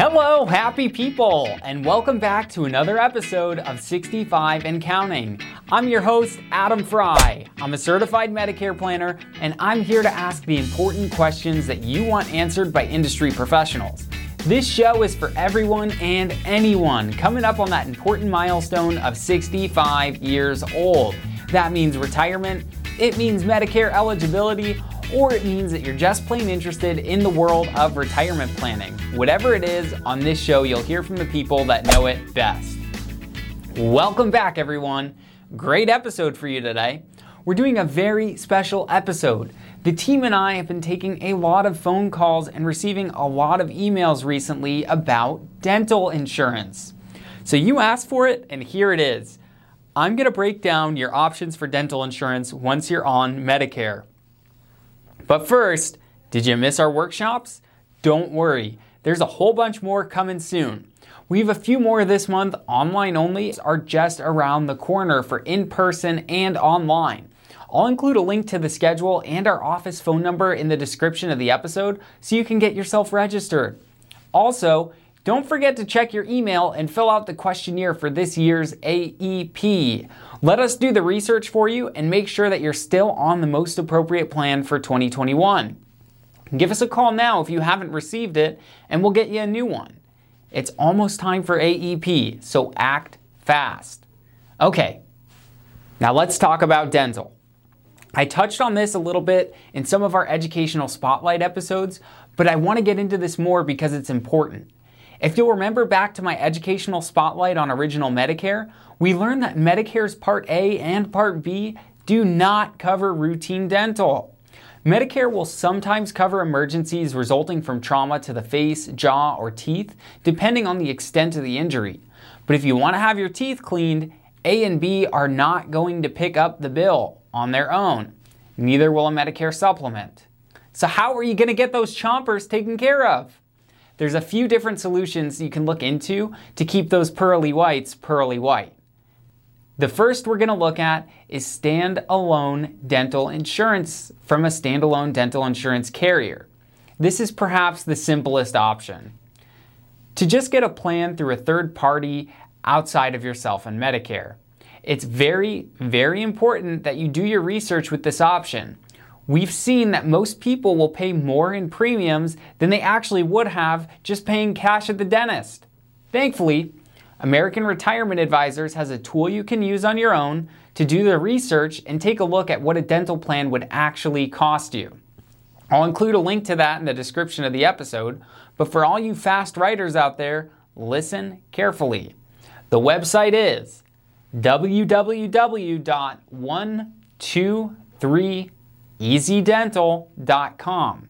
Hello, happy people, and welcome back to another episode of 65 and Counting. I'm your host, Adam Fry. I'm a certified Medicare planner, and I'm here to ask the important questions that you want answered by industry professionals. This show is for everyone and anyone coming up on that important milestone of 65 years old. That means retirement, it means Medicare eligibility, or it means that you're just plain interested in the world of retirement planning. Whatever it is, on this show, you'll hear from the people that know it best. Welcome back, everyone. Great episode for you today. We're doing a very special episode. The team and I have been taking a lot of phone calls and receiving a lot of emails recently about dental insurance. So you asked for it, and here it is. I'm going to break down your options for dental insurance once you're on Medicare. But first, did you miss our workshops? Don't worry, there's a whole bunch more coming soon. We have a few more this month, online only, are just around the corner for in person and online. I'll include a link to the schedule and our office phone number in the description of the episode so you can get yourself registered. Also, don't forget to check your email and fill out the questionnaire for this year's AEP. Let us do the research for you and make sure that you're still on the most appropriate plan for 2021. Give us a call now if you haven't received it, and we'll get you a new one. It's almost time for AEP, so act fast. Okay, now let's talk about dental. I touched on this a little bit in some of our educational spotlight episodes, but I want to get into this more because it's important. If you'll remember back to my educational spotlight on original Medicare, we learned that Medicare's Part A and Part B do not cover routine dental. Medicare will sometimes cover emergencies resulting from trauma to the face, jaw, or teeth, depending on the extent of the injury. But if you want to have your teeth cleaned, A and B are not going to pick up the bill on their own. Neither will a Medicare supplement. So, how are you going to get those chompers taken care of? There's a few different solutions you can look into to keep those pearly whites pearly white. The first we're going to look at is standalone dental insurance from a standalone dental insurance carrier. This is perhaps the simplest option. To just get a plan through a third party outside of yourself and Medicare. It's very, very important that you do your research with this option we've seen that most people will pay more in premiums than they actually would have just paying cash at the dentist. Thankfully, American Retirement Advisors has a tool you can use on your own to do the research and take a look at what a dental plan would actually cost you. I'll include a link to that in the description of the episode, but for all you fast writers out there, listen carefully. The website is www.123 easydental.com.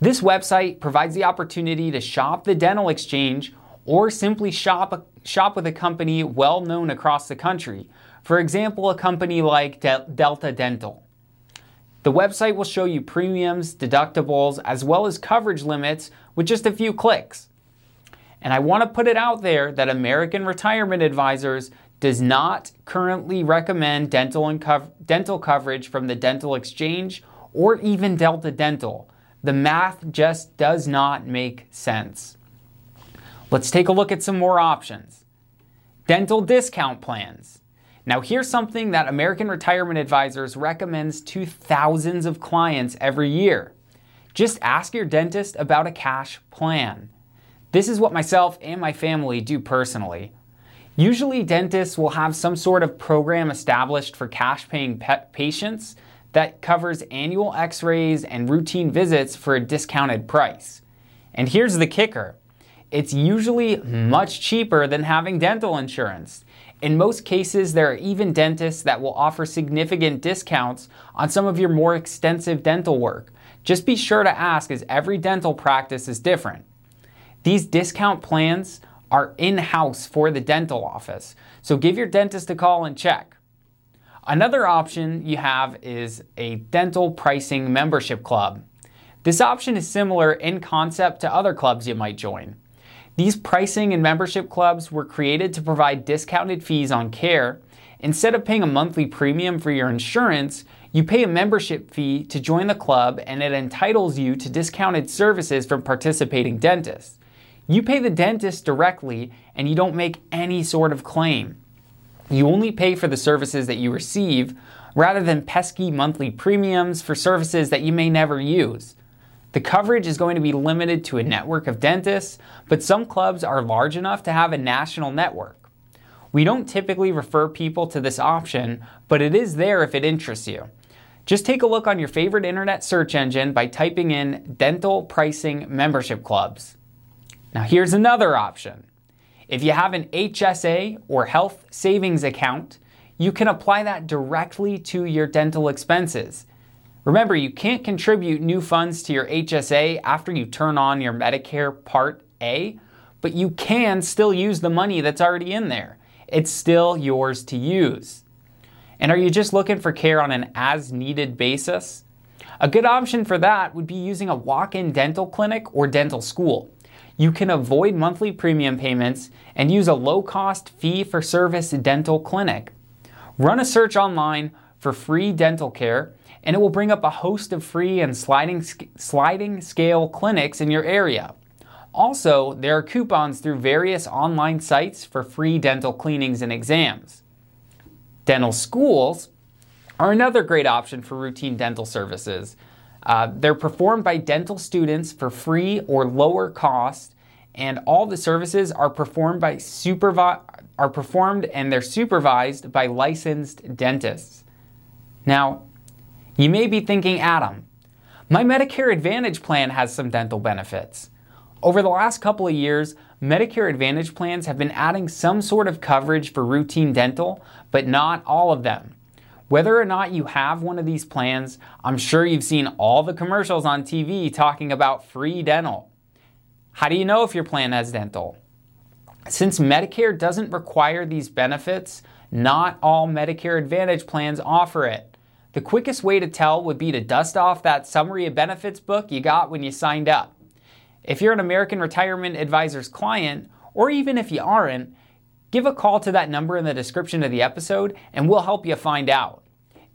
This website provides the opportunity to shop the dental exchange or simply shop, shop with a company well known across the country. For example, a company like De- Delta Dental. The website will show you premiums, deductibles, as well as coverage limits with just a few clicks. And I want to put it out there that American Retirement Advisors does not currently recommend dental, and co- dental coverage from the Dental Exchange or even Delta Dental. The math just does not make sense. Let's take a look at some more options. Dental discount plans. Now, here's something that American Retirement Advisors recommends to thousands of clients every year. Just ask your dentist about a cash plan. This is what myself and my family do personally. Usually, dentists will have some sort of program established for cash paying patients that covers annual x rays and routine visits for a discounted price. And here's the kicker it's usually much cheaper than having dental insurance. In most cases, there are even dentists that will offer significant discounts on some of your more extensive dental work. Just be sure to ask, as every dental practice is different. These discount plans are in house for the dental office. So give your dentist a call and check. Another option you have is a dental pricing membership club. This option is similar in concept to other clubs you might join. These pricing and membership clubs were created to provide discounted fees on care. Instead of paying a monthly premium for your insurance, you pay a membership fee to join the club and it entitles you to discounted services from participating dentists. You pay the dentist directly and you don't make any sort of claim. You only pay for the services that you receive rather than pesky monthly premiums for services that you may never use. The coverage is going to be limited to a network of dentists, but some clubs are large enough to have a national network. We don't typically refer people to this option, but it is there if it interests you. Just take a look on your favorite internet search engine by typing in dental pricing membership clubs. Now, here's another option. If you have an HSA or health savings account, you can apply that directly to your dental expenses. Remember, you can't contribute new funds to your HSA after you turn on your Medicare Part A, but you can still use the money that's already in there. It's still yours to use. And are you just looking for care on an as needed basis? A good option for that would be using a walk in dental clinic or dental school. You can avoid monthly premium payments and use a low cost fee for service dental clinic. Run a search online for free dental care and it will bring up a host of free and sliding, sliding scale clinics in your area. Also, there are coupons through various online sites for free dental cleanings and exams. Dental schools are another great option for routine dental services. Uh, they're performed by dental students for free or lower cost, and all the services are performed by supervi- are performed and they're supervised by licensed dentists. Now, you may be thinking, Adam, my Medicare Advantage plan has some dental benefits. Over the last couple of years, Medicare Advantage plans have been adding some sort of coverage for routine dental, but not all of them. Whether or not you have one of these plans, I'm sure you've seen all the commercials on TV talking about free dental. How do you know if your plan has dental? Since Medicare doesn't require these benefits, not all Medicare Advantage plans offer it. The quickest way to tell would be to dust off that summary of benefits book you got when you signed up. If you're an American Retirement Advisors client, or even if you aren't, give a call to that number in the description of the episode and we'll help you find out.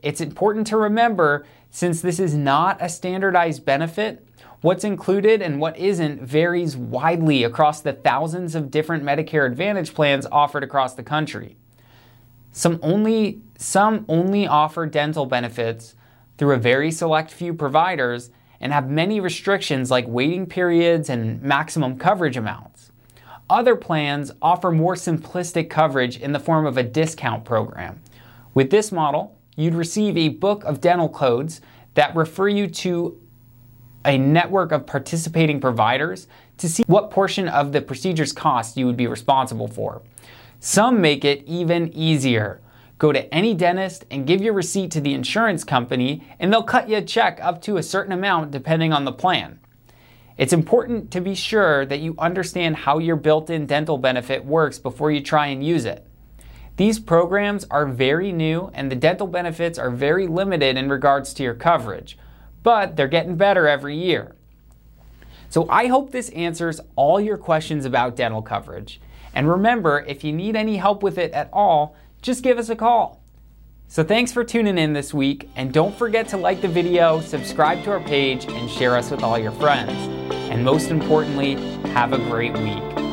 It's important to remember since this is not a standardized benefit, what's included and what isn't varies widely across the thousands of different Medicare Advantage plans offered across the country. Some only, some only offer dental benefits through a very select few providers and have many restrictions like waiting periods and maximum coverage amounts. Other plans offer more simplistic coverage in the form of a discount program. With this model, you'd receive a book of dental codes that refer you to a network of participating providers to see what portion of the procedure's cost you would be responsible for. Some make it even easier. Go to any dentist and give your receipt to the insurance company, and they'll cut you a check up to a certain amount depending on the plan. It's important to be sure that you understand how your built in dental benefit works before you try and use it. These programs are very new, and the dental benefits are very limited in regards to your coverage, but they're getting better every year. So I hope this answers all your questions about dental coverage. And remember, if you need any help with it at all, just give us a call. So thanks for tuning in this week, and don't forget to like the video, subscribe to our page, and share us with all your friends. And most importantly, have a great week.